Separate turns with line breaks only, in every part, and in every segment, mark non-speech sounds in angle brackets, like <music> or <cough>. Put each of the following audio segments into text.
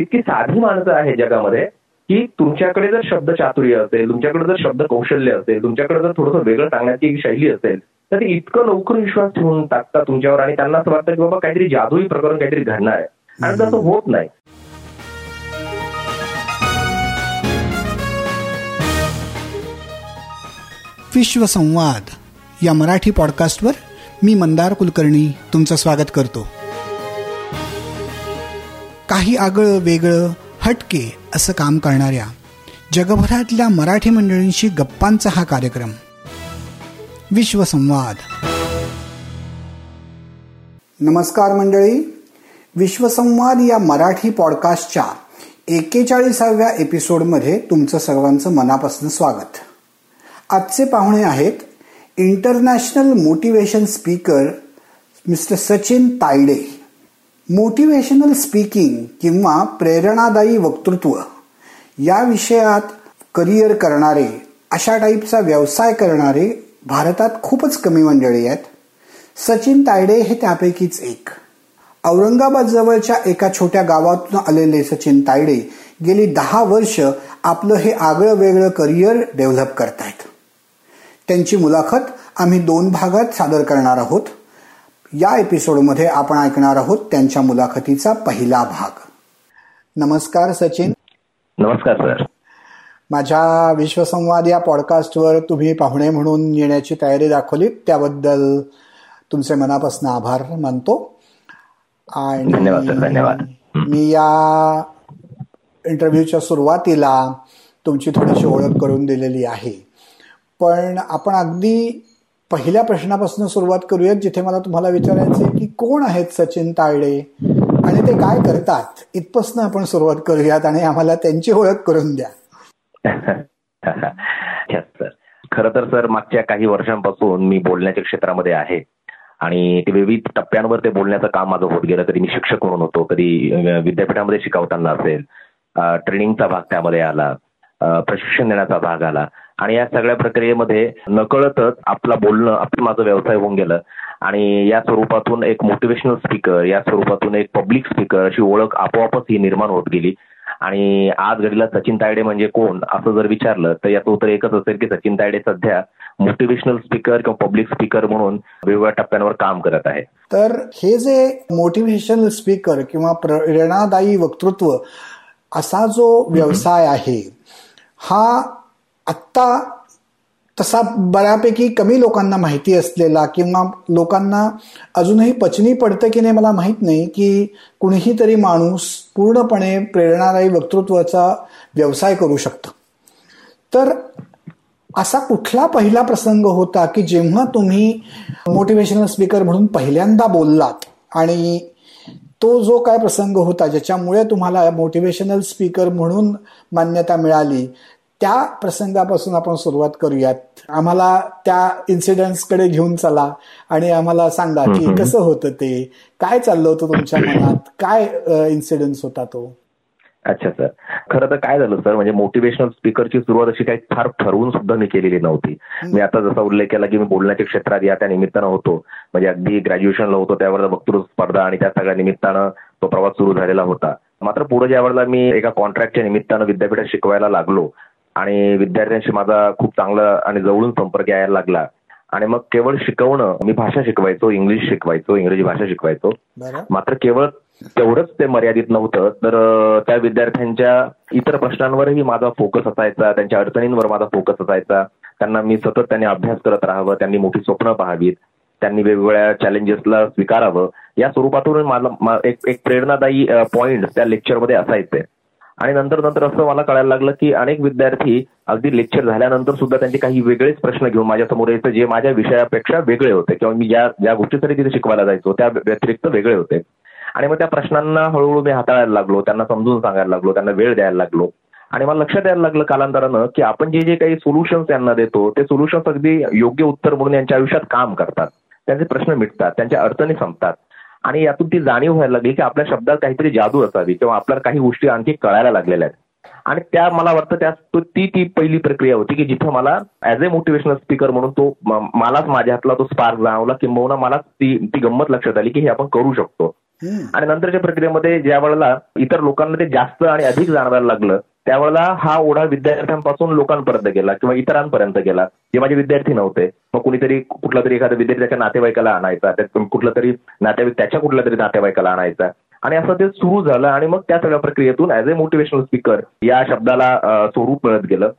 इतकी साधी माणसं आहे जगामध्ये की तुमच्याकडे जर शब्द चातुर्य असेल तुमच्याकडे जर शब्द कौशल्य असेल तुमच्याकडे जर थोडंसं वेगळं सांगण्याची शैली असेल तर ते इतकं लवकर विश्वास ठेवून टाकतात तुमच्यावर आणि त्यांना असं वाटतं की बाबा काहीतरी जादुई प्रकरण काहीतरी घडणार आहे. आणि तसं होत नाही.
विश्वसंवाद या मराठी पॉडकास्टवर मी मंदार कुलकर्णी तुमचं स्वागत करतो. काही आगळं वेगळं हटके असं काम करणाऱ्या जगभरातल्या मराठी मंडळींशी गप्पांचा हा कार्यक्रम. विश्वसंवाद. नमस्कार मंडळी. विश्वसंवाद या मराठी पॉडकास्टच्या एकेचाळीसाव्या एपिसोडमध्ये तुमचं सर्वांचं मनापासून स्वागत. आजचे पाहुणे आहेत international motivation speaker mister Sachin Taide. Motivational speaking किंवा प्रेरणादायी वक्तृत्व या विषयात करिअर करणारे अशा टाईपचा व्यवसाय करणारे भारतात खूपच कमी मंडळी आहेत. सचिन तायडे हे त्यापैकीच एक. औरंगाबाद जवळच्या एका छोट्या गावातून आलेले सचिन तायडे गेली दहा वर्ष आपलं हे आगळं वेगळं करिअर डेव्हलप करतायत. त्यांची मुलाखत आम्ही दोन भागात सादर करणार आहोत. या एपिसोडमध्ये आपण ऐकणार आहोत त्यांच्या मुलाखतीचा पहिला भाग. नमस्कार सचिन.
नमस्कार सर.
माझ्या विश्वसंवाद या पॉडकास्टवर तुम्ही पाहुणे म्हणून येण्याची तयारी दाखवली. त्याबद्दल तुमचे मनापासून आभार मानतो.
आणि धन्यवाद
मी या इंटरव्ह्यूच्या सुरुवातीला तुमची थोडीशी ओळख करून दिलेली आहे. पण आपण अगदी पहिल्या प्रश्नापासून सुरुवात करूयात जिथे मला तुम्हाला विचारायचं आहे की कोण आहेत सचिन तायडे आणि ते काय करतात इथपासून आपण सुरुवात करूयात आणि आम्हाला त्यांची ओळख करून द्या. <laughs>
सर खर तर सर मागच्या काही वर्षांपासून मी बोलण्याच्या क्षेत्रामध्ये आहे आणि ते विविध टप्प्यांवर ते बोलण्याचं काम माझं होत गेलं. कधी मी शिक्षक म्हणून होतो कधी विद्यापीठामध्ये शिकवताना असेल ट्रेनिंगचा भाग त्यामध्ये आला प्रशिक्षण देण्याचा भाग आला. आणि या सगळ्या प्रक्रियेमध्ये नकळतच आपला बोलणं आपलं माझं व्यवसाय होऊन गेलं. आणि या स्वरूपातून एक मोटिवेशनल स्पीकर या स्वरूपातून एक पब्लिक स्पीकर अशी ओळख आपोआपच ही निर्माण होत गेली. आणि आज घडीला सचिन तायडे म्हणजे कोण असं जर विचारलं तर याचं उत्तर एकच असेल की सचिन तायडे सध्या मोटिवेशनल स्पीकर किंवा पब्लिक स्पीकर म्हणून वेगवेगळ्या टप्प्यांवर काम करत आहे.
तर हे जे मोटिवेशनल स्पीकर किंवा प्रेरणादायी वक्तृत्व असा जो व्यवसाय आहे हा आत्ता तसा बऱ्यापैकी कमी लोकांना माहिती असलेला किंवा लोकांना अजूनही पचनी पडतं की नाही मला माहीत नाही की कुणीही तरी माणूस पूर्णपणे प्रेरणादायी वक्तृत्वाचा व्यवसाय करू शकतं. तर असा कुठला पहिला प्रसंग होता की जेव्हा तुम्ही मोटिवेशनल स्पीकर म्हणून पहिल्यांदा बोललात आणि तो जो काय प्रसंग होता ज्याच्यामुळे तुम्हाला मोटिवेशनल स्पीकर म्हणून मान्यता मिळाली त्या प्रसंगापासून आपण सुरुवात करूयात. आम्हाला त्या इन्सिडेंट्सकडे घेऊन चला आणि आम्हाला सांगा की कसं होतं ते? काय चाललं होतं तुमच्या मनात? काय इन्सिडेंट होता तो?
अच्छा सर. खरं तर काय झालं सर? म्हणजे मोटिवेशनल स्पीकरची सुरुवात अशी काही फार ठरवून सुद्धा मी केलेली नव्हती. मी आता जसा उल्लेख केला की मी बोलण्याच्या क्षेत्रात या त्या निमित्तानं होतो. म्हणजे अगदी ग्रॅज्युएशनला होतो त्यावर वक्तृत्व स्पर्धा आणि त्या सगळ्या निमित्तानं तो प्रवास सुरू झालेला होता. मात्र पुढे ज्यावेळेला मी एका कॉन्ट्रॅक्टच्या निमित्तानं विद्यापीठात शिकवायला लागलो आणि विद्यार्थ्यांशी माझा खूप चांगला आणि जवळून संपर्क यायला लागला. आणि मग केवळ शिकवणं मी भाषा शिकवायचो इंग्लिश शिकवायचो इंग्रजी भाषा शिकवायचो. मात्र केवळ तेवढंच ते मर्यादित नव्हतं. तर त्या विद्यार्थ्यांच्या इतर प्रश्नांवरही माझा फोकस असायचा त्यांच्या अडचणींवर माझा फोकस असायचा. त्यांना मी सतत त्यांनी अभ्यास करत राहावं त्यांनी मोठी स्वप्न पाहावीत त्यांनी वेगवेगळ्या चॅलेंजेसला स्वीकारावं. या स्वरूपातून मला एक एक प्रेरणादायी पॉइंट त्या लेक्चरमध्ये असायचे. आणि नंतर नंतर असं मला कळायला लागलं की अनेक विद्यार्थी अगदी लेक्चर झाल्यानंतर सुद्धा त्यांचे काही वेगळेच प्रश्न घेऊन माझ्यासमोर यायचे जे माझ्या विषयापेक्षा वेगळे होते. किंवा मी ज्या ज्या गोष्टीसाठी तिथे शिकवायला जायचो त्या व्यतिरिक्त वेगळे होते. आणि मग त्या प्रश्नांना हळूहळू मी हाताळायला लागलो त्यांना समजून सांगायला लागलो त्यांना वेळ द्यायला लागलो. आणि मला लक्षात यायला लागलं कालांतरानं की आपण जे जे काही सोल्युशन्स त्यांना देतो ते सोल्युशन्स अगदी योग्य उत्तर म्हणून यांच्या आयुष्यात काम करतात. त्यांचे प्रश्न मिटतात त्यांच्या अडचणी संपतात. आणि यातून ती जाणीव व्हायला लागली की आपल्या शब्दात काहीतरी जादू असावी किंवा आपल्याला काही गोष्टी आणखी कळायला लागलेल्या आहेत. आणि त्या मला वाटतं त्या ती ती पहिली प्रक्रिया होती की जिथं मला ऍज अ मोटिवेशनल स्पीकर म्हणून तो मलाच माझ्या हातला तो स्पार्क जाणवला किंबहुना मला ती ती गंमत लक्षात आली की हे आपण करू शकतो. आणि नंतरच्या प्रक्रियेमध्ये ज्या वेळेला इतर लोकांना ते जास्त आणि अधिक जाणवायला लागलं त्यावेळेला हा ओढा विद्यार्थ्यांपासून लोकांपर्यंत गेला किंवा इतरांपर्यंत गेला. जे माझे विद्यार्थी नव्हते मग कुणीतरी कुठला तरी एखादा विद्यार्थी त्याच्या नातेवाईकाला आणायचा कुठला कुठलं तरी नातेवाईक त्याच्या कुठल्या तरी नातेवाईकाला आणायचा. आणि असं ते सुरू झालं आणि मग त्या सगळ्या प्रक्रियेतून ऍज अ मोटिवेशनल स्पीकर या शब्दाला स्वरूप मिळत गेलं.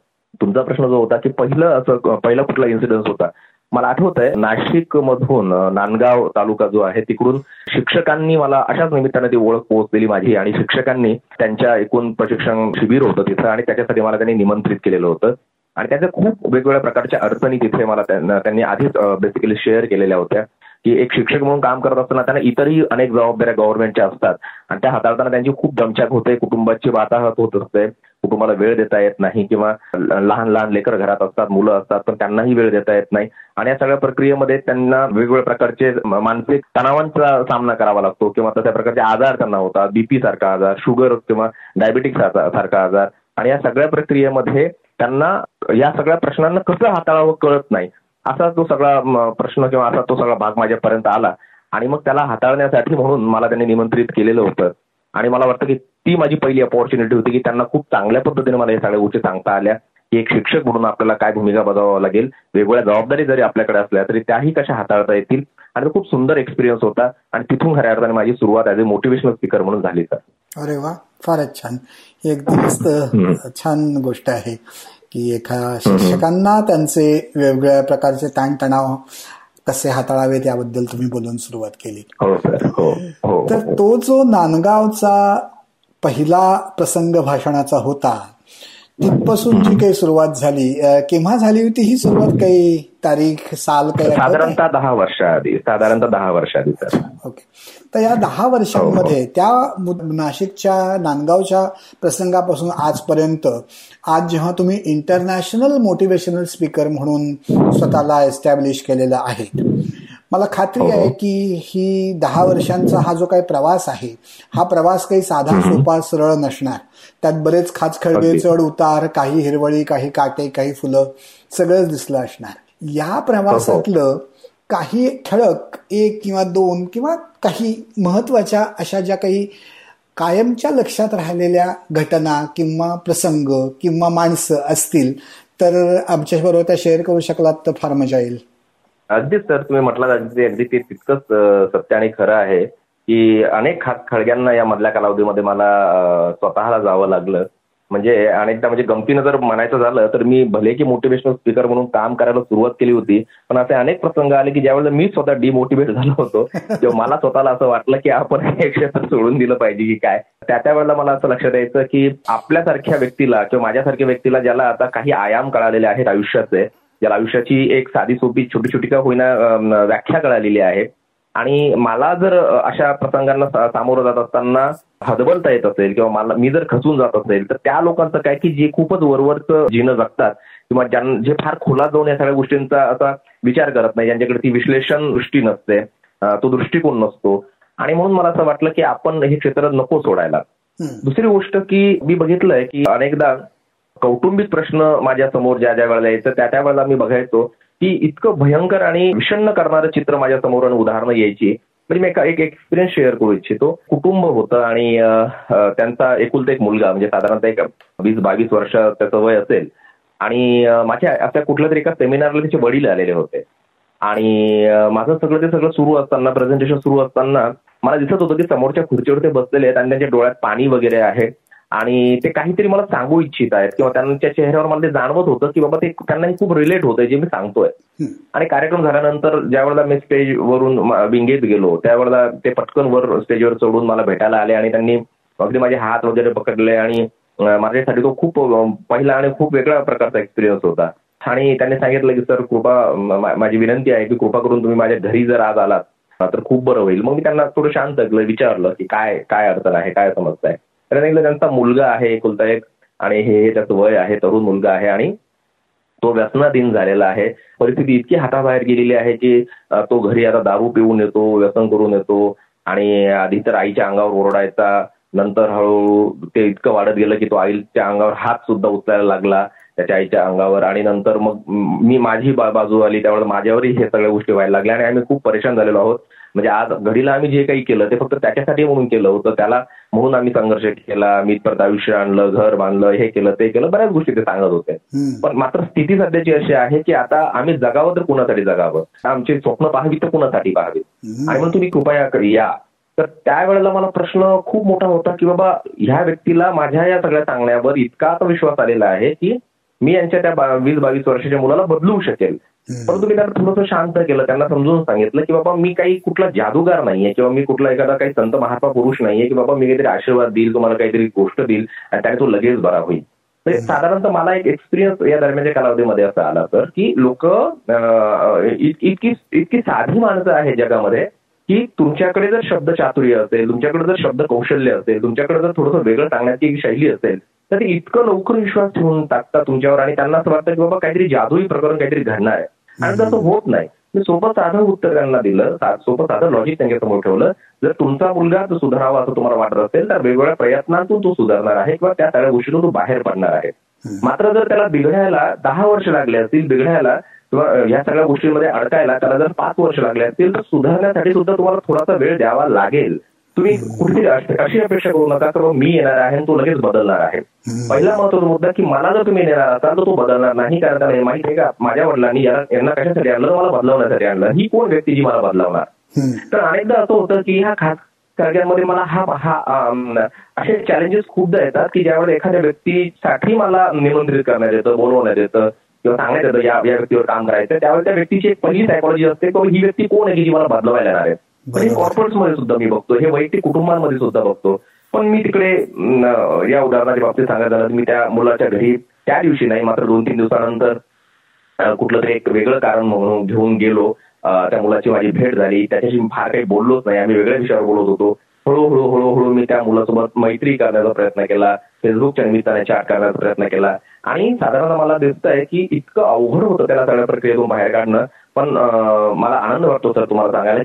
तुमचा प्रश्न जो होता की पहिलं असं पहिला कुठला इन्सिडन्स होता? मला आठवत आहे नाशिक मधून नांदगाव तालुका जो आहे तिकडून शिक्षकांनी मला अशाच निमित्ताने ती ओळख पोहोचलेली माझी आणि शिक्षकांनी त्यांच्या एकूण प्रशिक्षण शिबिर होतं तिथं आणि त्याच्यासाठी मला त्यांनी निमंत्रित केलेलं होतं. आणि त्याच्या खूप वेगवेगळ्या प्रकारच्या अडचणी तिथे मला त्यांनी आधीच बेसिकली शेअर केलेल्या होत्या. की एक शिक्षक म्हणून काम करत असताना त्यांना इतरही अनेक जबाबदाऱ्या गव्हर्नमेंटच्या असतात. आणि त्या हाताळताना त्यांची खूप दमछाक होते कुटुंबाची वाताहत होत असते. कुटुंबाला वेळ देता येत नाही किंवा लहान लहान लेकर घरात असतात मुलं असतात पण त्यांनाही वेळ देता येत नाही. आणि या सगळ्या प्रक्रियेमध्ये त्यांना वेगवेगळ्या प्रकारचे मानसिक तणावांचा सामना करावा लागतो किंवा तशा प्रकारचे आजार त्यांना होतात. बीपी सारखा आजार शुगर किंवा डायबेटिक सारखा आजार. आणि या सगळ्या प्रक्रियेमध्ये त्यांना या सगळ्या प्रश्नांना कसं हाताळावं कळत नाही. असा तो सगळा प्रश्न किंवा असा तो सगळा भाग माझ्यापर्यंत आला. आणि मग त्याला हाताळण्यासाठी म्हणून मला त्यांनी निमंत्रित केलेलं होतं. आणि मला वाटतं की ती माझी पहिली अपॉर्च्युनिटी होती की त्यांना खूप चांगल्या पद्धतीने मला हे सगळ्या गोष्टी सांगता आल्या. की एक शिक्षक म्हणून आपल्याला काय भूमिका बजावावं लागेल वेगवेगळ्या जबाबदारी जरी आपल्याकडे असल्या तरी त्याही कशा हाताळता येतील? आणि तो खूप सुंदर एक्सपिरियन्स होता आणि तिथून खऱ्या अर्थाने माझी सुरुवात ॲज अ मोटिवेशनल स्पीकर म्हणून झाली सर
अरे वा फारच छान. एकदमच छान गोष्ट आहे. की एका शिक्षकांना त्यांचे वेगवेगळ्या प्रकारचे ताणतणाव कसे हाताळावेत याबद्दल तुम्ही बोलून सुरुवात केली.
हो, हो, हो,
तर तो जो नांदगावचा पहिला प्रसंग भाषणाचा होता तिथपासून जी काही सुरुवात झाली केव्हा झाली होती ही सुरुवात? काही तारीख साल काही
साधारणतः दहा वर्षाआधी साधारणतः दहा वर्षाआधी
ओके. तर या दहा वर्षांमध्ये त्या नाशिकच्या नांदगावच्या प्रसंगापासून आजपर्यंत आज जेव्हा तुम्ही इंटरनॅशनल मोटिवेशनल स्पीकर म्हणून स्वतःला एस्टॅब्लिश केलेलं आहे मला खात्री आहे की ही दहा वर्षांचा हा जो काही प्रवास आहे हा प्रवास काही साधा सोपा सरळ नसणार. त्यात बरेच खाच खळगे चढ उतार काही हिरवळी काही काटे काही फुलं सगळंच दिसलं असणार. या प्रवासातलं काही ठळक एक किंवा दोन किंवा काही महत्त्वाच्या अशा ज्या काही कायमच्या लक्षात राहिलेल्या घटना किंवा प्रसंग किंवा माणसं असतील तर आमच्या बरोबर त्या शेअर करू शकलात तर फार मजा येईल.
अगदीच सर तुम्ही म्हटलं अगदी अगदी ते तितकंच सत्य आणि खरं आहे की अनेक खात खळग्यांना या मधल्या कालावधीमध्ये मला स्वतःला जावं लागलं. म्हणजे अनेकदा म्हणजे गमतीनं जर म्हणायचं झालं तर मी भले की मोटिवेशनल स्पीकर म्हणून काम करायला सुरुवात केली होती पण असे अनेक प्रसंग आले की ज्यावेळेला मी स्वतः डिमोटिवेट झालो होतो <laughs> तेव्हा मला स्वतःला असं वाटलं की आपण हे क्षेत्र सोडून दिलं पाहिजे की काय. त्या त्या वेळेला मला असं लक्षात यायचं की आपल्यासारख्या व्यक्तीला किंवा माझ्यासारख्या व्यक्तीला ज्याला आता काही आयाम कळालेले आहेत आयुष्याचे ज्याला आयुष्याची एक साधी सोपी छोटी छोटी का होईना व्याख्या कळालेली आहे. आणि मला जर अशा प्रसंगांना सामोरं जात असताना हदबलता येत असेल किंवा मला मी जर खचून जात असेल तर त्या लोकांचं काय की जे खूपच वरवरचं जीनं जगतात किंवा ज्यां जे फार खोलात जाऊन या सगळ्या गोष्टींचा असा विचार करत नाही ज्यांच्याकडे ती विश्लेषण दृष्टी नसते तो दृष्टिकोन नसतो. आणि म्हणून मला असं वाटलं की आपण हे क्षेत्र नको सोडायला. दुसरी गोष्ट की मी बघितलंय की अनेकदा कौटुंबिक प्रश्न माझ्यासमोर ज्या ज्या वेळेला यायचं त्या त्या वेळेला मी बघायचो की इतकं भयंकर आणि विषण्ण करणारं चित्र माझ्यासमोर उदाहरणं यायची. म्हणजे मी एक एक्सपिरियन्स शेअर करू इच्छितो. कुटुंब होतं आणि त्यांचा एकुलता एक मुलगा म्हणजे साधारणतः एक वीस बावीस वर्ष त्याचं वय असेल. आणि माझ्या अशा कुठल्या तरी एका सेमिनारला त्याचे वडील आलेले होते. आणि माझं सगळं ते सगळं सुरू असताना प्रेझेंटेशन सुरू असताना मला दिसत होतं की समोरच्या खुर्चीवर ते बसलेले आहेत आणि त्यांच्या डोळ्यात पाणी वगैरे आहे. आणि ते काहीतरी मला सांगू इच्छित आहेत किंवा त्यांच्या चेहऱ्यावर मला ते जाणवत होतं की बाबा ते त्यांना खूप रिलेट होतंय जे मी सांगतोय. आणि कार्यक्रम झाल्यानंतर ज्या वेळेला मी स्टेजवरून विंगेत गेलो त्यावेळेला ते पटकन वर स्टेजवर चढून मला भेटायला आले आणि त्यांनी अगदी माझे हात वगैरे पकडले आणि माझ्यासाठी तो खूप पहिला आणि खूप वेगळ्या प्रकारचा एक्सपिरियन्स होता. आणि त्यांनी सांगितलं की सर कृपा माझी विनंती आहे की कृपा करून तुम्ही माझ्या घरी जर आज आलात तर खूप बरं होईल. मग मी त्यांना थोडं शांत विचारलं की काय काय अडचण आहे काय समस्या आहे. तर त्यांचा मुलगा आहे एकुलता एक आणि हे त्याचं वय आहे तरुण मुलगा आहे आणि तो व्यसनाधीन झालेला आहे. परिस्थिती इतकी हाताबाहेर गेलेली आहे की तो घरी आता दारू पिऊन येतो व्यसन करून येतो आणि आधी तर आईच्या अंगावर ओरडायचा नंतर हळूहळू ते इतकं वाढत गेलं की तो आईच्या अंगावर हात सुद्धा उचलायला लागला त्याच्या आईच्या अंगावर. आणि नंतर मग मी माझी बाजू आली त्यामुळे माझ्यावरही हे सगळ्या गोष्टी व्हायला लागल्या आणि आम्ही खूप परेशान झालेलो आहोत. म्हणजे आज घडीला आम्ही जे काही केलं ते फक्त त्याच्यासाठी म्हणून केलं होतं. त्याला म्हणून आम्ही संघर्ष केला मी परत आयुष्य आणलं घर बांधलं हे केलं ते केलं बऱ्याच गोष्टी ते सांगत होते. पण मात्र स्थिती सध्याची अशी आहे की आता आम्ही जगावं तर कुणासाठी जगावं? आमची स्वप्न पाहावी तर कुणासाठी पाहावी? आणि मग तुम्ही कृपया या. तर त्यावेळेला मला प्रश्न खूप मोठा होता की बाबा ह्या व्यक्तीला माझ्या या सगळ्या सांगण्यावर इतका विश्वास आलेला आहे की मी यांच्या त्या वीस बावीस वर्षाच्या मुलाला बदलू शकेल. परंतु मी त्यांना थोडंसं शांत केलं त्यांना समजून सांगितलं की बाबा मी काही कुठला जादूगार नाहीये किंवा मी कुठला एखादा काही संत महात्मा पुरुष नाहीये की बाबा मी काहीतरी आशीर्वाद देईल तुम्हाला काहीतरी गोष्ट देईल आणि त्याने तो लगेच बरा होईल. साधारणतः मला एक एक्सपिरियन्स या दरम्यानच्या कालावधीमध्ये असं आला तर की लोक इतकी इतकी साधी माणसं आहे जगामध्ये की तुमच्याकडे जर शब्द चातुर्य असेल तुमच्याकडे जर शब्द कौशल्य असेल तुमच्याकडे जर थोडंसं वेगळं सांगण्याची एक शैली असेल तर ते इतकं लवकर विश्वास ठेवून टाकतात तुमच्यावर आणि त्यांना असं वाटतं की बाबा काहीतरी जादूही प्रकरण काहीतरी घडणार आहे. आणि तसं होत नाही. मी सोपं साधं उत्तर त्यांना दिलं सोपं साधं लॉजिक त्यांच्यासमोर ठेवलं. जर तुमचा मुलगा सुधारावा असं तुम्हाला वाटत असेल तर वेगवेगळ्या प्रयत्नांतून तो सुधारणार आहे किंवा त्या सगळ्या गोष्टीतून तो बाहेर पडणार आहे. मात्र जर त्याला बिघडायला दहा वर्ष लागले असतील बिघडायला किंवा या सगळ्या गोष्टींमध्ये अडकायला त्याला जर पाच वर्ष लागले असतील तर सुधारण्यासाठी सुद्धा तुम्हाला थोडासा वेळ द्यावा लागेल. तुम्ही कुठली अशी अपेक्षा करू नका तर मी येणार आहे आणि तो लगेच बदलणार आहे. पहिला महत्त्वाचा मुद्दा की मला जर तुम्ही येणार असाल तर तो बदलणार नाही. कारण त्याला माहिती आहे का माझ्या वडिलांनी यांना कशासाठी आणलं? मला बदलवण्यासाठी आणलं. ही कोण व्यक्ती जी मला बदलवणार? तर अनेकदा असं होतं की ह्या खास कार्यामध्ये मला हा हा असे चॅलेंजेस खूपदा येतात की ज्यावेळेस एखाद्या व्यक्तीसाठी मला निमंत्रित करण्यात येतं बोलवण्यात येतं किंवा सांगण्यात येतं या व्यक्तीवर काम करायचं त्यावेळेस त्या व्यक्तीची एक पहिली सायकॉलॉजी असते की ही व्यक्ती कोण आहे की जी मला बदलवायला येणार आहे? हे मध्ये सुद्धा मी बघतो. हे वैयक्तिक कुटुंबांमध्ये सुद्धा बघतो. पण मी तिकडे या उदाहरणाच्या बाबतीत सांगायचं झालं मी त्या मुलाच्या घरी त्या दिवशी नाही मात्र दोन तीन दिवसानंतर कुठलं तरी एक वेगळं कारण म्हणून घेऊन गेलो. त्या मुलाची माझी भेट झाली. त्याच्याशी फार काही बोललोच नाही. आम्ही वेगळ्या विषयावर बोलत होतो. हळूहळू हळूहळू मी त्या मुलासोबत मैत्री करण्याचा प्रयत्न केला. फेसबुकच्या निमित्ताने चॅट करण्याचा प्रयत्न केला. आणि साधारण मला दिसत आहे की इतकं अवघड होतं त्याला सगळ्या प्रक्रियेतून बाहेर काढणं. पण मला आनंद वाटतो सर तुम्हाला सांगायला.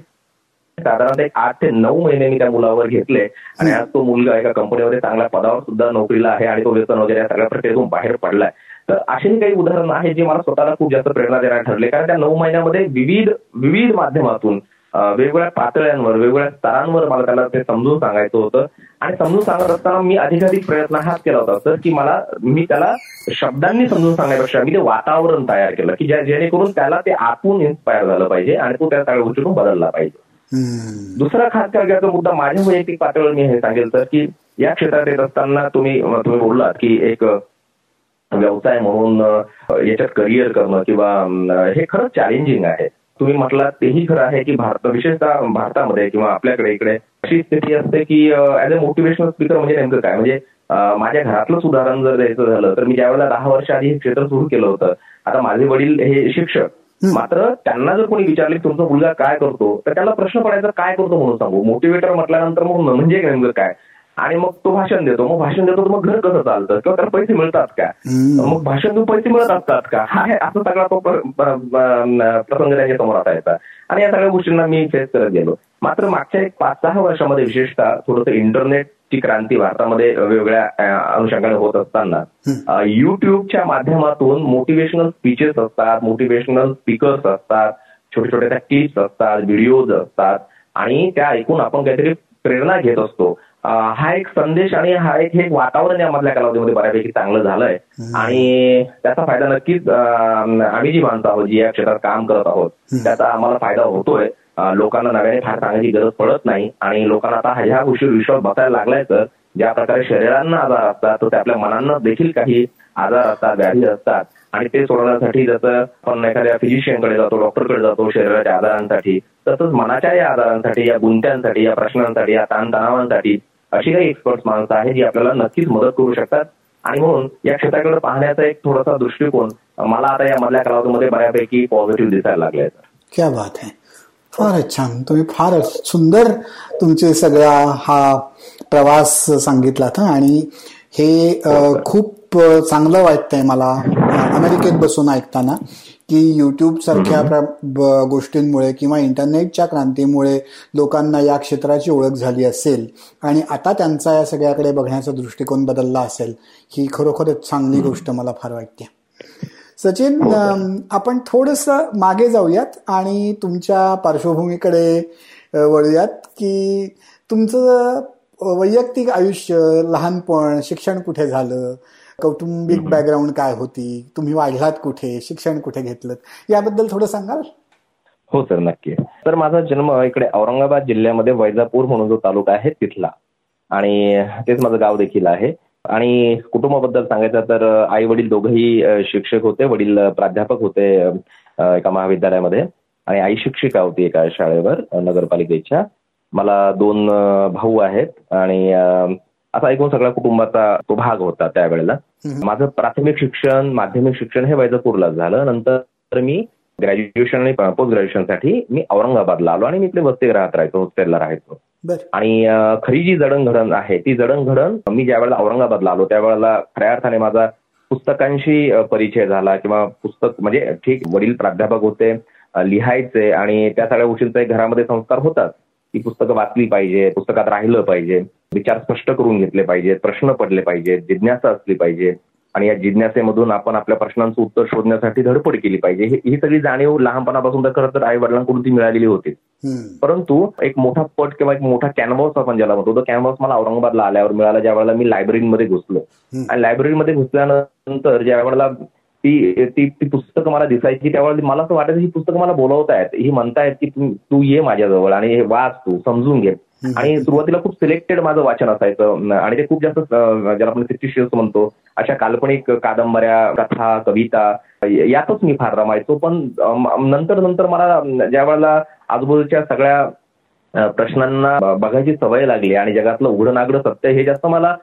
साधारणतः एक आठ ते नऊ महिने मी त्या मुलावर घेतले. आणि आज तो मुलगा एका कंपनीमध्ये चांगल्या पदावर सुद्धा नोकरीला आहे आणि तो व्यसन वगैरे या सगळ्या प्रक्रियेतून बाहेर पडलाय. तर असेही काही उदाहरण आहे जे मला स्वतःला खूप जास्त प्रेरणा देणार ठरले. कारण त्या नऊ महिन्यामध्ये विविध विविध माध्यमातून वेगवेगळ्या पातळ्यांवर वेगवेगळ्या स्तरांवर मला त्याला ते समजून सांगायचं होतं. आणि समजून सांगत असताना मी अधिकाधिक प्रयत्न हाच केला होता सर की मला मी त्याला शब्दांनी समजून सांगण्यापेक्षा मी ते वातावरण तयार केलं की जेणेकरून त्याला ते आतून इन्स्पायर झालं पाहिजे आणि तो त्या सगळ्या गोष्टीतून बदलला पाहिजे. दुसरा खास करण्याचा मुद्दा माझ्या वैयक्तिक पातळीवर मी हे सांगेल तर की या क्षेत्रात येत असताना तुम्ही तुम्ही बोललात की एक व्यवसाय म्हणून याच्यात करिअर करणं किंवा हे खरंच चॅलेंजिंग आहे. तुम्ही म्हटलात तेही खरं आहे की भारत विशेषतः भारतामध्ये किंवा आपल्याकडे इकडे अशी स्थिती असते की ऍज अ मोटिवेशनल स्पीकर म्हणजे नेमकं काय? म्हणजे माझ्या घरातलंच उदाहरण जर द्यायचं झालं तर मी ज्यावेळेला दहा वर्ष आधी हे क्षेत्र सुरू केलं होतं आता माझे वडील हे शिक्षक मात्र त्यांना जर कोणी विचारले तुमचा मुलगा काय करतो? तर त्याला प्रश्न पडायचा काय करतो? म्हणून सांगू. मोटिवेटर म्हटल्यानंतर मग म्हणजे नेमकं काय? आणि मग तो भाषण देतो. मग भाषण देतो मग घर कसं चालतं? किंवा त्याला पैसे मिळतात का? मग भाषण देऊन पैसे मिळत असतात का? हा असं सगळा तो प्रसंग त्याच्यासमोर असायचा आणि या सगळ्या गोष्टींना मी फेस करत गेलो. मात्र मागच्या एक पाच सहा वर्षामध्ये विशेषतः थोडंसं इंटरनेटची क्रांती भारतामध्ये वेगवेगळ्या अनुषंगाने होत असताना युट्यूबच्या माध्यमातून मोटिवेशनल स्पीचेस असतात मोटिवेशनल स्पीकर्स असतात छोटे छोटे त्या टिप्स असतात व्हिडिओज असतात आणि त्या ऐकून आपण काहीतरी प्रेरणा घेत असतो. हा एक संदेश आणि हा एक हे वातावरण यामधल्या कालावधीमध्ये बऱ्यापैकी चांगलं झालंय आणि त्याचा फायदा नक्कीच आम्ही जी माणसं आहोत जी या क्षेत्रात काम करत आहोत त्याचा आम्हाला फायदा होतोय. लोकांना नव्याने फार सांगायची गरज पडत नाही. आणि लोकांना आता ह्या गोष्टी विश्वास बसायला लागलाय तर ज्या प्रकारे शरीरांना आजार असतात तर आपल्या मनांना देखील काही आजार असतात व्याधी असतात. आणि ते सोडवण्यासाठी जसं आपण एखाद्या फिजिशियनकडे जातो डॉक्टरकडे जातो शरीराच्या आजारांसाठी तसंच मनाच्या या आजारांसाठी या गुंत्यांसाठी या प्रश्नांसाठी या ताणतणावांसाठी अशी काही एक्सपर्ट माणसं आहेत जी आपल्याला नक्कीच मदत करू शकतात. आणि म्हणून या क्षेत्राकडे पाहण्याचा एक थोडासा दृष्टिकोन मला आता या मधल्या कालावधीमध्ये बऱ्यापैकी पॉझिटिव्ह दिसायला लागलाय.
क्या बात आहे फारच छान. तुम्ही फारच सुंदर तुमचे सगळा हा प्रवास सांगितलात आणि हे खूप चांगलं वाटतंय मला अमेरिकेत बसून ऐकताना की युट्यूब सारख्या गोष्टींमुळे किंवा इंटरनेटच्या क्रांतीमुळे लोकांना या क्षेत्राची ओळख झाली असेल आणि आता त्यांचा या सगळ्याकडे बघण्याचा दृष्टिकोन बदलला असेल ही खरोखरच चांगली गोष्ट मला फार वाटते. सचिन आपण थोडस मागे जाऊयात आणि तुमच्या पार्श्वभूमीकडे वळूयात की तुमचं वैयक्तिक आयुष्य लहानपण शिक्षण कुठे झालं? कौटुंबिक बॅकग्राऊंड काय होती? तुम्ही वाढलात कुठे? शिक्षण कुठे घेतलं याबद्दल थोडं सांगाल?
हो सर नक्की. तर माझा जन्म इकडे औरंगाबाद जिल्ह्यामध्ये वैजापूर म्हणून जो तालुका आहे तिथला. आणि तेच माझं गाव देखील आहे. आणि कुटुंबाबद्दल सांगायचं तर आई वडील दोघंही शिक्षक होते वडील प्राध्यापक होते एका महाविद्यालयामध्ये. आणि आई शिक्षिका होती एका शाळेवर नगरपालिकेच्या. मला दोन भाऊ आहेत आणि असा एकूण सगळ्या कुटुंबाचा तो भाग होता त्यावेळेला. माझं प्राथमिक शिक्षण माध्यमिक शिक्षण हे वैजापूरला झालं. नंतर मी ग्रॅज्युएशन आणि पोस्ट ग्रॅज्युएशनसाठी मी औरंगाबादला आलो आणि मी इथले वसतिगृहात राहायचो हॉस्टेलला राहायचो. आणि खरी जी जडणघडण आहे ती जडणघडण मी ज्या वेळेला औरंगाबादला आलो त्यावेळेला खऱ्या अर्थाने माझा पुस्तकांशी परिचय झाला किंवा पुस्तक म्हणजे ठीक वडील प्राध्यापक होते लिहायचे आणि त्या सगळ्या गोष्टींचा एक घरामध्ये संस्कार होतात. ती पुस्तकं वाचली पाहिजे पुस्तकात राहिलं पाहिजे विचार स्पष्ट करून घेतले पाहिजेत प्रश्न पडले पाहिजेत जिज्ञासा असली पाहिजे. आणि या जिज्ञासेमधून आपण आपल्या प्रश्नांचं उत्तर शोधण्यासाठी धडपड केली पाहिजे. ही सगळी जाणीव लहानपणापासून तर खरं तर आई वडिलांकडून ती मिळालेली होती. परंतु एक मोठा पट किंवा एक मोठा कॅनव्हास आपण ज्याला म्हणतो तो कॅनव्हास मला औरंगाबादला आल्यावर मिळाला ज्या वेळेला मी लायब्ररीमध्ये घुसलो. आणि लायब्ररीमध्ये घुसल्यानंतर ज्या वेळेला ती ती ती पुस्तकं मला दिसायची त्यावेळेला मला असं वाटायचं ही पुस्तकं मला बोलवतायत ही म्हणतायत की तू ये माझ्याजवळ आणि हे वाच तू समजून घे. आणि सुरुवातीला खूप सिलेक्टेड माझं वाचन असायचं. आणि ते खूप जास्त ज्याला आपण फिक्टिशियस म्हणतो अशा काल्पनिक कादंबऱ्या कथा कविता यातच मी फार रमायचो. पण नंतर नंतर मला ज्या वेळेला आजूबाजूच्या सगळ्या प्रश्नांना बघायची सवय लागली आणि जगातलं उघडं नागडं सत्य हे जास्त मला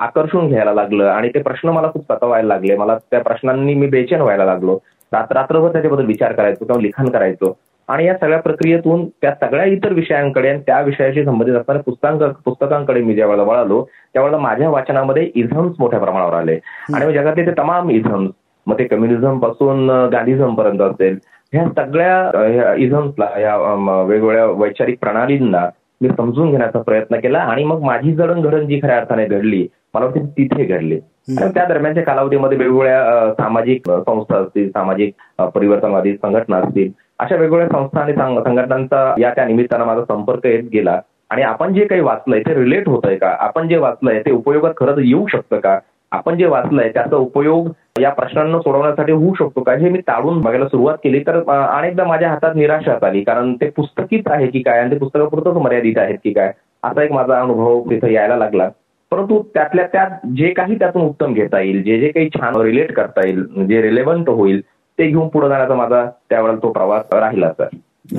आकर्षून घ्यायला लागलं. आणि ते प्रश्न मला खूप सतवायला लागले. मला त्या प्रश्नांनी मी बेचैन व्हायला लागलो. रात्रभर त्याच्याबद्दल विचार करायचो किंवा लिखाण करायचो. आणि या सगळ्या प्रक्रियेतून त्या सगळ्या इतर विषयांकडे आणि त्या विषयाशी संबंधित असणाऱ्या पुस्तकां पुस्तकांकडे मी ज्यावेळेला वळालो त्यावेळेला माझ्या वाचनामध्ये इझम्स मोठ्या प्रमाणावर आले. आणि जगातले ते तमाम इझम्स मग ते कम्युनिझमपासून गांधीझम पर्यंत असेल ह्या सगळ्या इझम्सला या वेगवेगळ्या वैचारिक प्रणालींना मी समजून घेण्याचा प्रयत्न केला आणि मग माझी जडणघडण जी खऱ्या अर्थाने घडली मला वाटतं तिथे घडली. आणि त्या दरम्यानच्या कालावधीमध्ये वेगवेगळ्या सामाजिक संस्था असतील सामाजिक परिवर्तनवादी संघटना असतील अशा वेगवेगळ्या संस्था आणि संघटनांचा या त्या निमित्तानं माझा संपर्क येत गेला. आणि आपण जे काही वाचलंय ते रिलेट होत आहे का? आपण जे वाचलंय ते उपयोगात खरंच येऊ शकतं का? आपण जे वाचलंय त्याचा उपयोग या प्रश्नांना सोडवण्यासाठी होऊ शकतो का? हे मी ताळून बघायला सुरुवात केली. तर अनेकदा माझ्या हातात निराशाच आली. कारण ते पुस्तकीच आहे की काय आणि ते पुस्तकापुरतच मर्यादित आहेत की काय? असा एक माझा अनुभव तिथं यायला लागला. परंतु त्यातल्या त्यात जे काही त्यातून उत्तम घेता येईल जे जे काही छान रिलेट करता येईल जे रिलेव्हंट होईल ते घेऊन पुढे जाण्याचा माझा त्यावेळेला तो प्रवास राहिला सर.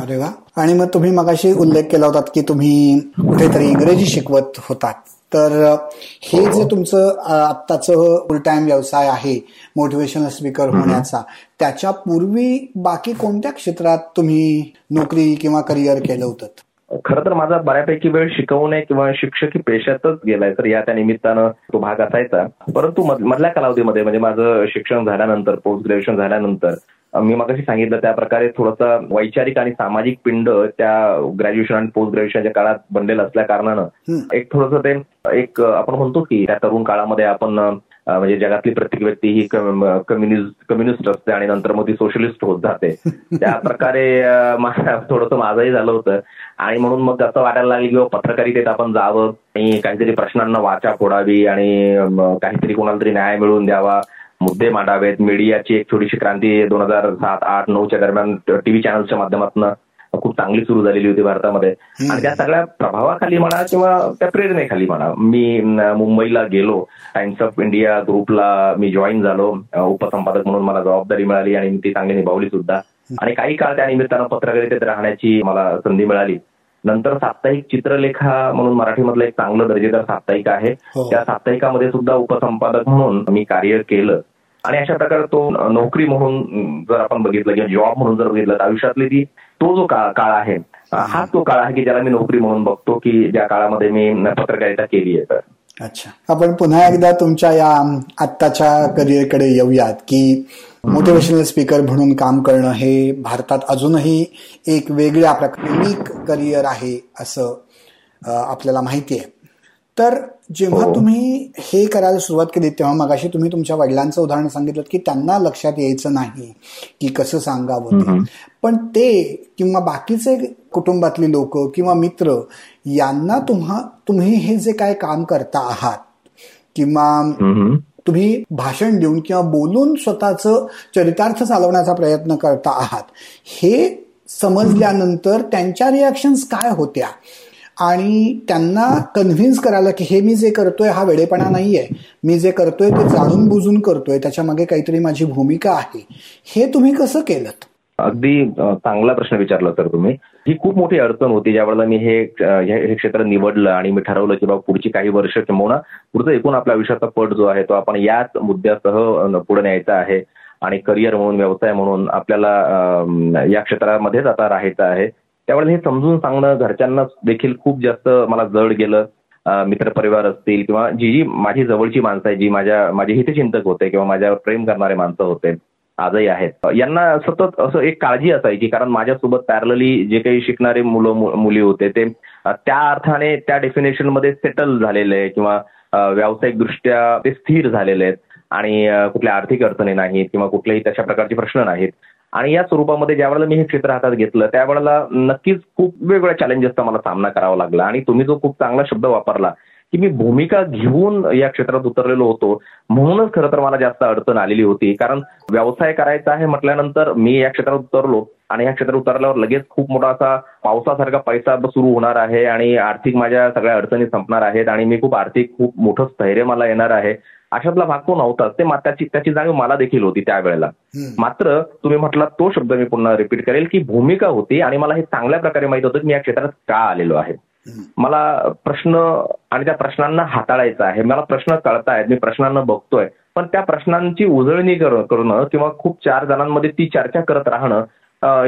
अरे वा. आणि मग तुम्ही मगाशी उल्लेख केला होता की तुम्ही कुठेतरी इंग्रजी शिकवत होतात. तर हे जे तुमचं आत्ताचं फुल टाइम व्यवसाय आहे मोटिवेशनल स्पीकर होण्याचा त्याच्या पूर्वी बाकी कोणत्या क्षेत्रात तुम्ही नोकरी किंवा करिअर केलं होतं?
खरं तर माझा बऱ्यापैकी वेळ शिकवणे किंवा शिक्षकी पेशातच गेलाय तर या त्या निमित्तानं तो भाग असायचा. परंतु मधल्या कालावधीमध्ये म्हणजे माझं शिक्षण झाल्यानंतर पोस्ट ग्रॅज्युएशन झाल्यानंतर मी मगाशी सांगितलं त्या प्रकारे थोडंसं वैचारिक आणि सामाजिक पिंड त्या ग्रॅज्युएशन आणि पोस्ट ग्रॅज्युएशनच्या काळात बनलेलं असल्या कारणानं एक थोडंसं ते एक आपण म्हणतो की त्या तरुण काळामध्ये आपण म्हणजे जगातली प्रत्येक व्यक्ती ही कम्युनिस्ट कम्युनिस्ट असते आणि नंतर मग ती सोशलिस्ट होत जाते. त्या प्रकारे थोडंसं माझंही झालं होतं. आणि म्हणून मग असं वाटायला लागलं की पत्रकारितेत आपण जावं आणि काहीतरी प्रश्नांना वाचा फोडावी आणि काहीतरी कोणाला तरी न्याय मिळवून द्यावा. मुद्दे मांडावेत. मीडियाची एक छोटीशी क्रांती दोन हजार सात आठ नऊच्या दरम्यान टीव्ही चॅनलच्या माध्यमातून खूप चांगली सुरू झालेली होती भारतामध्ये. आणि त्या सगळ्या प्रभावाखाली म्हणा किंवा त्या प्रेरणेखाली म्हणा मी मुंबईला गेलो टाइम्स ऑफ इंडिया ग्रुपला मी जॉईन झालो उपसंपादक म्हणून मला जबाबदारी मिळाली आणि ती चांगली निभावली सुद्धा. आणि काही काळ त्या निमित्तानं पत्रकारितेत राहण्याची मला संधी मिळाली. नंतर साप्ताहिक चित्रलेखा म्हणून मराठीमधलं एक चांगलं दर्जेदार साप्ताहिक आहे. हो. त्या साप्ताहिकामध्ये सुद्धा उपसंपादक म्हणून मी कार्य केलं. आणि अशा प्रकारे तो नोकरी म्हणून जर आपण बघितलं किंवा जॉब म्हणून जर बघितलं तर आयुष्यातली ती तो जो काळ आहे हाच तो काळ आहे की ज्याला मी नोकरी म्हणून बघतो की ज्या काळामध्ये मी पत्रकारिता केली आहे. तर
अच्छा. आपण पुन्हा एकदा तुमच्या या आत्ताच्या करिअरकडे येऊयात की मोटिवेशनल स्पीकर म्हणून काम करणं हे भारतात अजूनही एक वेगळ्या प्रकार युनिक करिअर आहे असं आपल्याला माहिती आहे. तर जेव्हा हो. तुम्ही हे करायला सुरुवात केली तेव्हा मगाशी तुम्ही तुमच्या वडिलांचं उदाहरण सांगितलं की त्यांना लक्षात यायचं नाही की कसं सांगावं पण ते किंवा बाकीचे कुटुंबातली लोक किंवा मित्र यांना तुम्हा तुम्ही हे जे काय काम करता आहात किंवा तुम्ही भाषण देऊन किंवा बोलून स्वतःचं चरितार्थ चालवण्याचा प्रयत्न करता आहात हे समजल्यानंतर त्यांच्या रिॲक्शन्स काय होत्या? आणि त्यांना कन्व्हिन्स करायला की हे मी जे करतोय हा वेडेपणा नाहीये. मी जे करतोय ते जाणून बुजून करतोय. त्याच्यामागे काहीतरी माझी भूमिका आहे. हे तुम्ही कसं केलं
अगदी चांगला प्रश्न विचारला तर तुम्ही. ही खूप मोठी अडचण होती ज्यावेळेला मी हे हे क्षेत्र निवडलं आणि मी ठरवलं की बाबा पुढची काही वर्ष किंवा पुढचं एकूण आपल्या आयुष्याचा पट जो आहे तो आपण याच मुद्द्यासह पुढे न्यायचा आहे आणि करिअर म्हणून व्यवसाय म्हणून आपल्याला या क्षेत्रामध्येच आता राहायचं आहे. त्यावेळेला हे समजून सांगणं घरच्यांना देखील खूप जास्त मला जड गेलं. मित्रपरिवार असतील किंवा जी जी माझी जवळची माणसं आहे जी माझ्या माझे हितचिंतक होते किंवा माझ्यावर प्रेम करणारे माणसं होते आजही आहेत. यांना सतत असं एक काळजी असायची कारण माझ्यासोबत पॅरलली जे काही शिकणारे मुलं मुली होते ते त्या अर्थाने त्या डेफिनेशनमध्ये सेटल झालेले किंवा व्यावसायिकदृष्ट्या ते स्थिर झालेले आहेत. आणि कुठल्या आर्थिक अडचणी नाहीत किंवा कुठल्याही तशा प्रकारचे प्रश्न नाहीत. आणि या स्वरूपामध्ये ज्या वेळेला मी हे क्षेत्र हातात घेतलं त्यावेळेला नक्कीच खूप वेगवेगळ्या चॅलेंजेसचा मला सामना करावा लागला. आणि तुम्ही जो खूप चांगला शब्द वापरला की मी भूमिका घेऊन या क्षेत्रात उतरलेलो होतो म्हणूनच खरं तर मला जास्त अडचण आलेली होती. कारण व्यवसाय करायचा आहे म्हटल्यानंतर मी या क्षेत्रात उतरलो आणि या क्षेत्रात उतरल्यावर लगेच खूप मोठा असा पावसासारखा पैसा सुरू होणार आहे आणि आर्थिक माझ्या सगळ्या अडचणी संपणार आहेत आणि मी खूप आर्थिक खूप मोठं स्थैर्य मला येणार आहे. अशातला भाग तो नव्हताच ते त्याची त्याची जाणीव मला देखील होती त्यावेळेला. मात्र तुम्ही म्हटला तो शब्द मी पुन्हा रिपीट करेल की भूमिका होती आणि मला हे चांगल्या प्रकारे माहीत होतं की मी या क्षेत्रात का आलेलो आहे. मला प्रश्न आणि त्या प्रश्नांना हाताळायचा आहे. मला प्रश्न कळतायत. मी प्रश्नांना बघतोय. पण त्या प्रश्नांची उजळणी करणं किंवा खूप चार जणांमध्ये ती चर्चा करत राहणं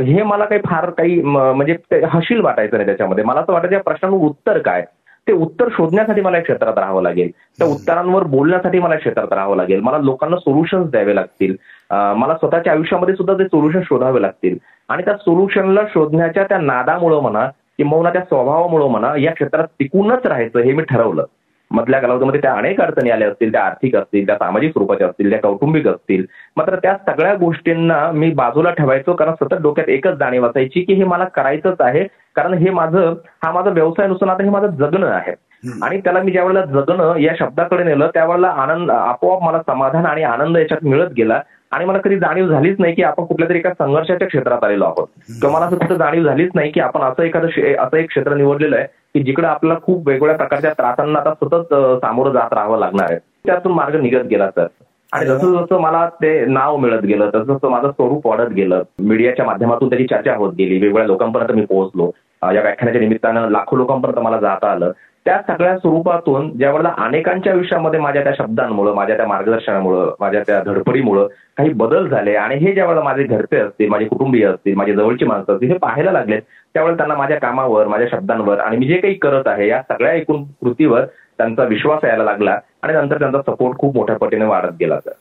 हे मला काही फार काही म्हणजे हशील वाटायचं नाही त्याच्यामध्ये. मला असं वाटायचं या प्रश्नांवर उत्तर काय? ते उत्तर शोधण्यासाठी मला क्षेत्रात राहावं लागेल. त्या उत्तरांवर बोलण्यासाठी मला क्षेत्रात राहावं लागेल. मला लोकांना सोल्युशन्स द्यावे लागतील. मला स्वतःच्या आयुष्यामध्ये सुद्धा ते सोल्युशन शोधावे लागतील. आणि त्या सोल्युशनला शोधण्याच्या त्या नादामुळं म्हणा किंवा त्या स्वभावामुळं म्हणा या क्षेत्रात टिकूनच राहायचं हे मी ठरवलं. मधल्या कालावधीमध्ये त्या अनेक अडचणी आल्या असतील त्या आर्थिक असतील त्या सामाजिक स्वरूपाच्या असतील त्या कौटुंबिक असतील. मात्र त्या सगळ्या गोष्टींना मी बाजूला ठेवायचो कारण सतत डोक्यात एकच जाणीव असायची की हे मला करायचंच आहे. कारण हे माझं हा माझा व्यवसाय नसून आता हे माझं जगणं आहे. आणि त्याला मी ज्यावेळेला जगणं या शब्दाकडे नेलं त्यावेळेला आनंद आपोआप मला समाधान आणि आनंद याच्यात मिळत गेला. आणि मला कधी जाणीव झालीच नाही की आपण कुठल्या तरी एका संघर्षाच्या क्षेत्रात आलेलो आहोत. किंवा मला असं कुठं जाणीव झालीच नाही की आपण असं एखादं असं एक क्षेत्र निवडलेलं आहे की जिकडे आपल्याला खूप वेगवेगळ्या प्रकारच्या त्रासांना आता सतत सामोरं जात राहावं लागणार आहे. त्यातून मार्ग निघत गेला तर आणि जसं जसं मला ते नाव मिळत गेलं तसं जसं माझं स्वरूप वाढत गेलं मीडियाच्या माध्यमातून त्याची चर्चा होत गेली वेगवेगळ्या लोकांपर्यंत मी पोहोचलो. या व्याख्यानाच्या निमित्तानं लाखो लोकांपर्यंत मला जाता आलं. त्या सगळ्या स्वरूपातून ज्यावेळेला अनेकांच्या आयुष्यामध्ये माझ्या त्या शब्दांमुळे माझ्या त्या मार्गदर्शनामुळं माझ्या त्या धडपडीमुळं काही बदल झाले आणि हे ज्यावेळेला माझे घरचे असतील माझे कुटुंबीय असतील माझे जवळची माणसं असतील हे पाहायला लागले त्यावेळेला त्यांना माझ्या कामावर माझ्या शब्दांवर आणि मी जे काही करत आहे या सगळ्या एकूण कृतीवर त्यांचा विश्वास यायला लागला आणि नंतर त्यांचा सपोर्ट खूप मोठ्या पटीने वाढत गेला. तर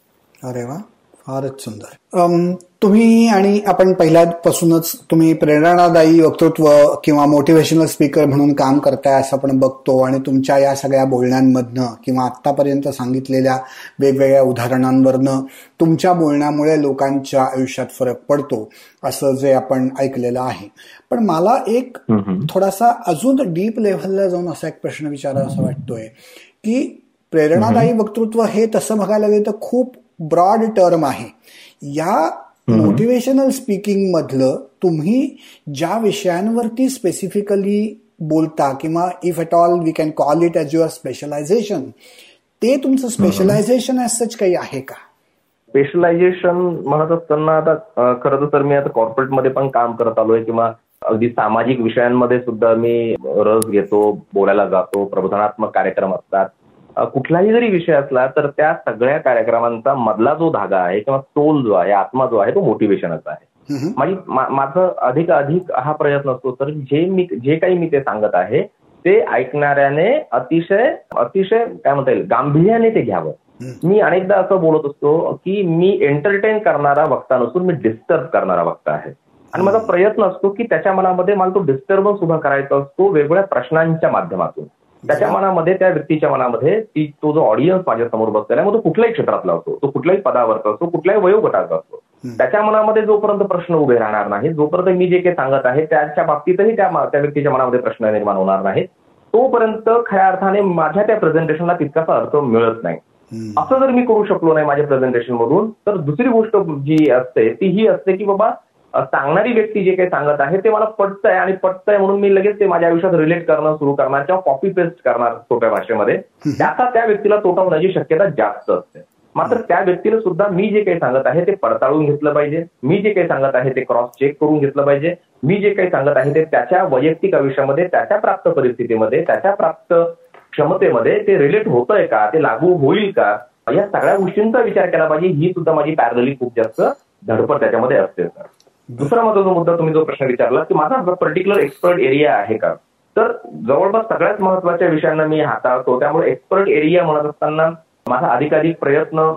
अरे वा फारच सुंदर. तुम्ही आणि आपण पहिल्यापासूनच तुम्ही प्रेरणादायी वक्तृत्व किंवा मोटिवेशनल स्पीकर म्हणून काम करताय असं आपण बघतो आणि तुमच्या या सगळ्या बोलण्यांमधनं किंवा आतापर्यंत सांगितलेल्या वेगवेगळ्या उदाहरणांवरनं तुमच्या बोलण्यामुळे लोकांच्या आयुष्यात फरक पडतो असं जे आपण ऐकलेलं आहे. पण मला एक थोडासा अजून डीप लेव्हलला जाऊन असा एक प्रश्न विचारा असं वाटतोय की प्रेरणादायी वक्तृत्व हे तसं बघायला गेलं तर खूप ब्रॉड टर्म आहे. या मोटिवेशनल स्पीकिंग मधलं तुम्ही ज्या विषयांवरती स्पेसिफिकली बोलता किंवा if at all we can call it as your specialization ते तुमचं स्पेशलायझेशन एज सच काही आहे का?
स्पेशलायझेशन म्हणत असताना आता खरं तर मी आता कॉर्पोरेटमध्ये पण काम करत आलोय किंवा अगदी सामाजिक विषयांमध्ये सुद्धा मी रस घेतो बोलायला जातो प्रबोधनात्मक कार्यक्रम असतात. कुठलाही जरी विषय असला तर त्या सगळ्या कार्यक्रमांचा मधला जो धागा आहे किंवा सोल जो आहे आत्मा जो आहे तो मोटिवेशनच आहे. माझी माझं अधिक अधिक हा प्रयत्न असतो तर जे मी जे काही मी ते सांगत आहे ते ऐकणाऱ्याने अतिशय अतिशय काय म्हणता येईल गांभीर्याने ते घ्यावं. मी अनेकदा असं बोलत असतो की मी एंटरटेन करणारा वक्ता नसून मी डिस्टर्ब करणारा वक्ता आहे. आणि माझा प्रयत्न असतो की त्याच्या मनामध्ये मला तो डिस्टर्बन्स उभा करायचा असतो वेगवेगळ्या प्रश्नांच्या माध्यमातून. त्याच्या मनामध्ये त्या व्यक्तीच्या मनामध्ये ती तो जो ऑडियन्स माझ्यासमोर बसलेला आहे मग तो कुठल्याही क्षेत्रातला असतो तो कुठल्याही पदावरचा असतो कुठल्याही वयोगटाचा असतो. त्याच्या मनामध्ये जोपर्यंत प्रश्न उभे राहणार नाही जोपर्यंत मी जे काही सांगत आहे त्याच्या बाबतीतही त्या त्या व्यक्तीच्या मनामध्ये प्रश्न निर्माण होणार नाही तोपर्यंत खऱ्या अर्थाने माझ्या त्या प्रेझेंटेशनला तितकासा अर्थ मिळत नाही. असं जर मी करू शकलो नाही माझ्या प्रेझेंटेशन मधून तर दुसरी गोष्ट जी असते ती ही असते की बाबा सांगणारी व्यक्ती जे काही सांगत आहे ते मला पटतंय आणि पटतंय म्हणून मी लगेच ते माझ्या आयुष्यात रिलेट करणं सुरू करणार किंवा कॉपी पेस्ट करणार सोप्या भाषेमध्ये. त्याचा त्या व्यक्तीला तोटा होण्याची शक्यता जास्त असते. मात्र त्या व्यक्तीला सुद्धा मी जे काही सांगत आहे ते पडताळून घेतलं पाहिजे. मी जे काही सांगत आहे ते क्रॉस चेक करून घेतलं पाहिजे. मी जे काही सांगत आहे ते त्याच्या वैयक्तिक आयुष्यामध्ये त्याच्या प्राप्त परिस्थितीमध्ये त्याच्या प्राप्त क्षमतेमध्ये ते रिलेट होतंय का ते लागू होईल का या सगळ्या गोष्टींचा विचार केला पाहिजे. ही सुद्धा माझी पॅरली खूप जास्त धडपड त्याच्यामध्ये असते सर दुसरा महत्त्वाचा मुद्दा तुम्ही जो प्रश्न विचारला की माझा पर्टिक्युलर एक्सपर्ट एरिया आहे का? तर जवळपास सगळ्यात महत्त्वाच्या विषयांना मी हाताळतो. त्यामुळे एक्सपर्ट एरिया म्हणत असताना माझा अधिकाधिक प्रयत्न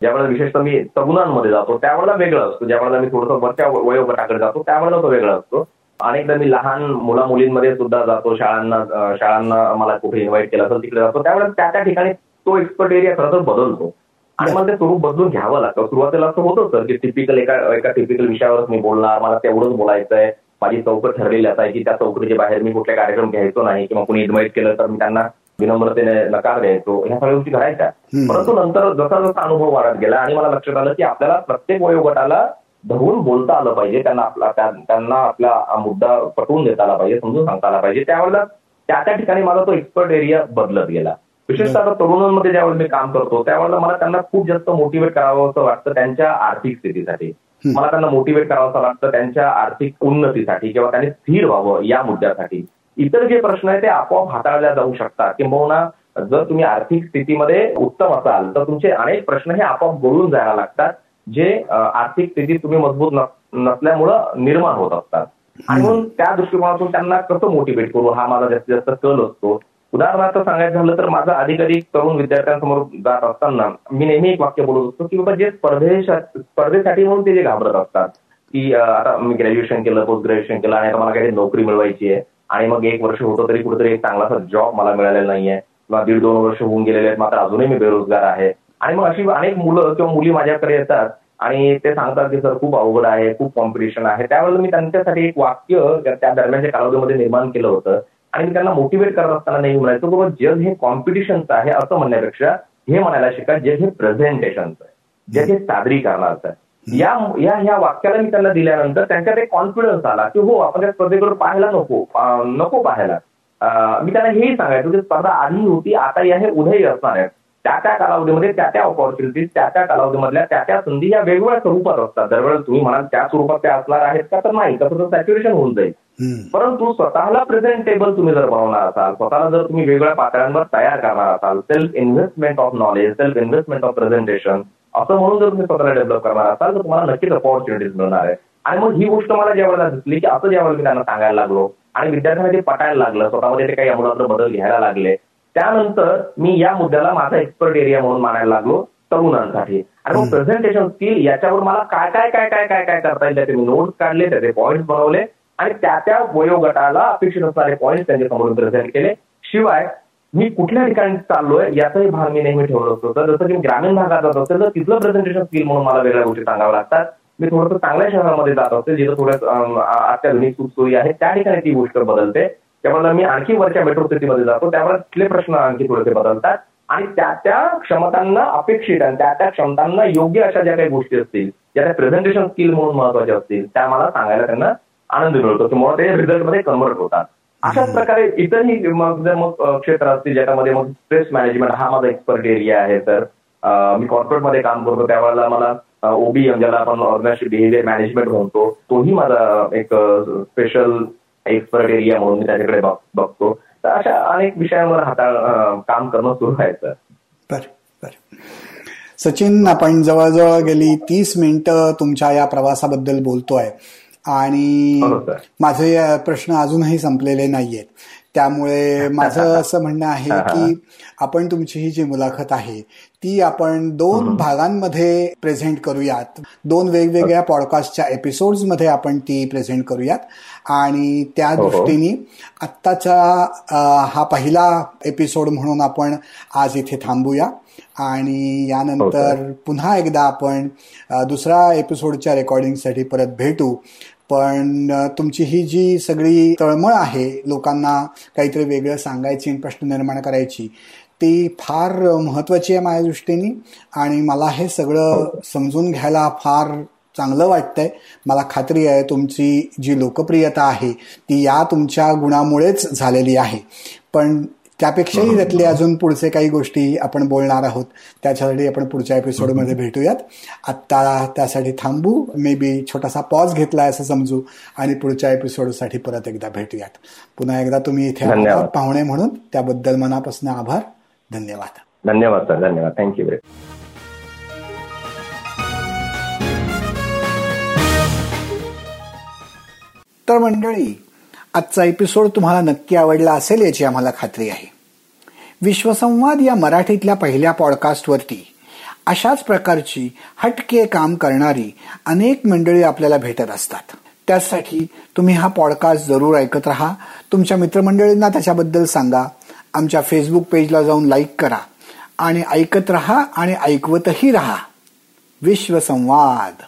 ज्यावेळेला विशेषतः मी तरुणांमध्ये जातो त्यावेळेला वेगळा असतो. ज्यावेळेला मी थोडंसं वरच्या वयोगटाकडे जातो त्यावेळेला तो वेगळा असतो. अनेकदा मी लहान मुला मुलींमध्ये सुद्धा जातो. शाळांना शाळांना मला कुठे इन्व्हाइट केलं असेल तिकडे जातो. त्यावेळेला त्या त्या ठिकाणी तो एक्सपर्ट एरिया खरं तर बदलतो. आणि मला ते स्वरूप बदलून घ्यावं लागतं. सुरुवातीला असं होतं सर की टिपिकल एका एका टिपिकल विषयावरच मी बोलणार मला तेवढंच बोलायचं आहे माझी चौकट ठरलेली असायची त्या चौकटीच्या बाहेर मी कुठल्या कार्यक्रम घ्यायचो नाही किंवा कुणी इन्व्हाइट केलं तर मी त्यांना विनम्रतेने नकार द्यायचो. ह्या सगळ्या गोष्टी करायच्या. परंतु नंतर जसा जसा अनुभव वाढत गेला आणि मला लक्षात आलं की आपल्याला प्रत्येक वयोगटाला धरून बोलता आलं पाहिजे त्यांना आपला त्यांना आपला मुद्दा पटवून देता आला पाहिजे समजून सांगता आला पाहिजे. त्यावेळेला त्या त्या ठिकाणी माझा तो एक्सपर्ट एरिया बदलत गेला. विशेषतः आता तरुणांमध्ये ज्यावेळेस मी काम करतो त्यावेळेला मला त्यांना खूप जास्त मोटिवेट करावं असं वाटतं त्यांच्या आर्थिक स्थितीसाठी. मला त्यांना मोटिवेट करावं असं वाटतं त्यांच्या आर्थिक उन्नतीसाठी किंवा त्यांनी स्थिर व्हावं या मुद्द्यासाठी. इतर जे प्रश्न आहेत ते आपोआप हाताळल्या जाऊ शकतात. किंबहुना जर तुम्ही आर्थिक स्थितीमध्ये उत्तम असाल तर तुमचे अनेक प्रश्न हे आपोआप गोळून जायला लागतात जे आर्थिक स्थिती तुम्ही मजबूत नसल्यामुळं निर्माण होत असतात. आणि म्हणून त्या दृष्टिकोनातून त्यांना कसं मोटिवेट करू? हा माझा जास्तीत जास्त कल असतो. उदाहरणार्थ सांगायचं झालं तर माझा अधिक तरुण विद्यार्थ्यांसमोर जात असताना मी नेहमी एक वाक्य बोलत असतो की बाबा जे स्पर्धे स्पर्धेसाठी म्हणून ते जे घाबरत असतात की आता मी ग्रॅज्युएशन केलं पोस्ट ग्रॅज्युएशन केलं आणि आता मला काही नोकरी मिळवायची आहे आणि मग एक वर्ष होतं तरी कुठेतरी एक चांगलासा जॉब मला मिळालेला नाहीये किंवा दीड दोन वर्ष होऊन गेलेले आहेत मात्र अजूनही मी बेरोजगार आहे. आणि मग अशी अनेक मुलं किंवा मुली माझ्याकडे येतात आणि ते सांगतात की सर खूप अवघड आहे खूप कॉम्पिटिशन आहे. त्यावेळेला मी त्यांच्यासाठी एक वाक्य त्या दरम्यानच्या कालावधीमध्ये निर्माण केलं होतं. आणि मी त्यांना मोटिवेट करत असताना नाही म्हणायचं बाबा जग हे कॉम्पिटिशनचं आहे असं म्हणण्यापेक्षा हे म्हणायला शिका जग हे प्रेझेंटेशनचं आहे. जग हे सादरीकरणाचं आहे. या या ह्या वाक्याला मी त्यांना दिल्यानंतर त्यांच्यात एक कॉन्फिडन्स आला की हो आपण त्या स्पर्धेकडे पाहायला नको नको पाहायला. मी त्यांना हेही सांगायचो की स्पर्धा आधी होती आता या हे उद्याही असणार आहे त्या त्या कालावधीमध्ये त्या त्या ऑपॉर्च्युनिटीज त्या त्या कालावधीमधल्या त्या त्या संधी या वेगवेगळ्या स्वरूपात असतात. दरवेळेस तुम्ही म्हणाल त्या स्वरूपात त्या असणार आहेत का? तर नाही तसं सॅच्युरेशन होऊन जाईल. परंतु स्वतःला प्रेझेंटेबल तुम्ही जर बनवणार असाल स्वतःला जर तुम्ही वेगवेगळ्या पातळ्यांवर तयार करणार असाल self investment of knowledge self investment of presentation असं म्हणून जर तुम्ही स्वतःला डेव्हलप करणार असाल तर तुम्हाला नक्कीच अपॉर्च्युनिटीज मिळणार आहे आणि मग ही गोष्ट मला ज्या वेळेला दिसली की असं ज्या मी त्यांना सांगायला लागलो आणि विद्यार्थ्यांना ते पटायला लागलं स्वतःमध्ये ते काही अमूलाग्र बदल घ्यायला लागले. त्यानंतर मी या मुद्द्याला माझा एक्सपर्ट एरिया म्हणून मानायला लागलो तरुणांसाठी. आणि मग प्रेझेंटेशन स्किल याच्यावर मला काय काय काय काय काय काय करता येईल त्याचे मी नोट्स काढले त्याचे पॉईंट्स बनवले आणि त्या त्या वयोगटाला अपेक्षित असणारे पॉईंट त्यांच्यासमोर प्रेझेंट केले. शिवाय मी कुठल्या ठिकाणी चाललोय याचाही भाग मी नेहमी ठेवलं असतो. तर जसं की मी ग्रामीण भागात जात असेल तर तिथलं प्रेझेंटेशन स्किल म्हणून मला वेगळ्या गोष्टी सांगाव्या लागतात. मी थोडंसं चांगल्या शहरामध्ये जात असते जिथं थोड्या अत्याधुनिक सुखसोयी आहे त्या ठिकाणी ती गोष्ट बदलते. त्यामुळे मी आणखी वरच्या मेट्रो सिटीमध्ये जातो. त्यामुळे तिथले प्रश्न आणखी थोडेसे बदलतात. आणि त्या त्या क्षमतांना अपेक्षित आणि त्या त्या क्षमतांना योग्य अशा ज्या काही गोष्टी असतील ज्या त्या प्रेझेंटेशन स्किल म्हणून महत्त्वाच्या असतील त्या मला सांगायला त्यांना आनंद मिळतो. तुम्हाला ते रिझल्टमध्ये कन्वर्ट होतात. अशाच प्रकारे इतरही मग जर मग क्षेत्र असतील ज्याच्यामध्ये मग स्ट्रेस मॅनेजमेंट हा माझा एक्सपर्ट एरिया आहे तर मी कॉर्पोरेटमध्ये काम करतो. त्यावेळेला मला ओबीएम ज्याला आपण ऑर्गनायझेशन बिहेवियर मॅनेजमेंट म्हणतो तोही माझा एक स्पेशल एक्सपर्ट एरिया म्हणून मी त्याच्याकडे बघतो. तर अशा अनेक विषयांवर हाताळ काम करणं सुरू आहे सर.
सचिन आपण जवळजवळ गेली तीस मिनिटं तुमच्या या प्रवासाबद्दल बोलतोय. आणि
हो,
माझे प्रश्न अजूनही संपलेले नाहीयेत. त्यामुळे <laughs> माझं असं म्हणणं आहे की आपण तुमची ही जी मुलाखत आहे ती आपण दोन भागांमध्ये प्रेझेंट करूयात. दोन वेगवेगळ्या पॉडकास्टच्या एपिसोड्समध्ये आपण ती प्रेझेंट करूयात. आणि त्या हो, हो. दृष्टीने आत्ताचा हा पहिला एपिसोड म्हणून आपण आज इथे थांबूया. आणि यानंतर पुन्हा एकदा आपण दुसरा एपिसोडच्या रेकॉर्डिंगसाठी परत भेटू. पण तुमची ही जी सगळी तळमळ आहे लोकांना काहीतरी वेगळं सांगायची प्रश्न निर्माण करायची ती फार महत्वाची आहे माझ्या दृष्टीने. आणि मला हे सगळं समजून घ्यायला फार चांगलं वाटतंय. मला खात्री आहे तुमची जी लोकप्रियता आहे ती या तुमच्या गुणामुळेच झालेली आहे. पण त्यापेक्षाही त्यातले अजून पुढचे काही गोष्टी आपण बोलणार आहोत. त्याच्यासाठी आपण पुढच्या एपिसोडमध्ये भेटूयात. आत्ता त्यासाठी थांबू. मे बी छोटासा पॉज घेतला असं समजू आणि पुढच्या एपिसोडसाठी परत एकदा भेटूयात. पुन्हा एकदा तुम्ही इथे पाहुणे म्हणून त्याबद्दल मनापासून आभार. धन्यवाद.
धन्यवाद सर. धन्यवाद. थँक्यू
तर मंडळी आजचा एपिसोड तुम्हाला नक्की आवडला असेल याची आम्हाला खात्री आहे. विश्वसंवाद या मराठीतल्या पहिल्या पॉडकास्टवरती अशाच प्रकारची हटके काम करणारी अनेक मंडळी आपल्याला भेटत असतात. त्यासाठी तुम्ही हा पॉडकास्ट जरूर ऐकत राहा. तुमच्या मित्रमंडळींना त्याच्याबद्दल सांगा. आमच्या फेसबुक पेजला जाऊन लाईक करा. आणि ऐकत रहा आणि ऐकवतही रहा. विश्वसंवाद.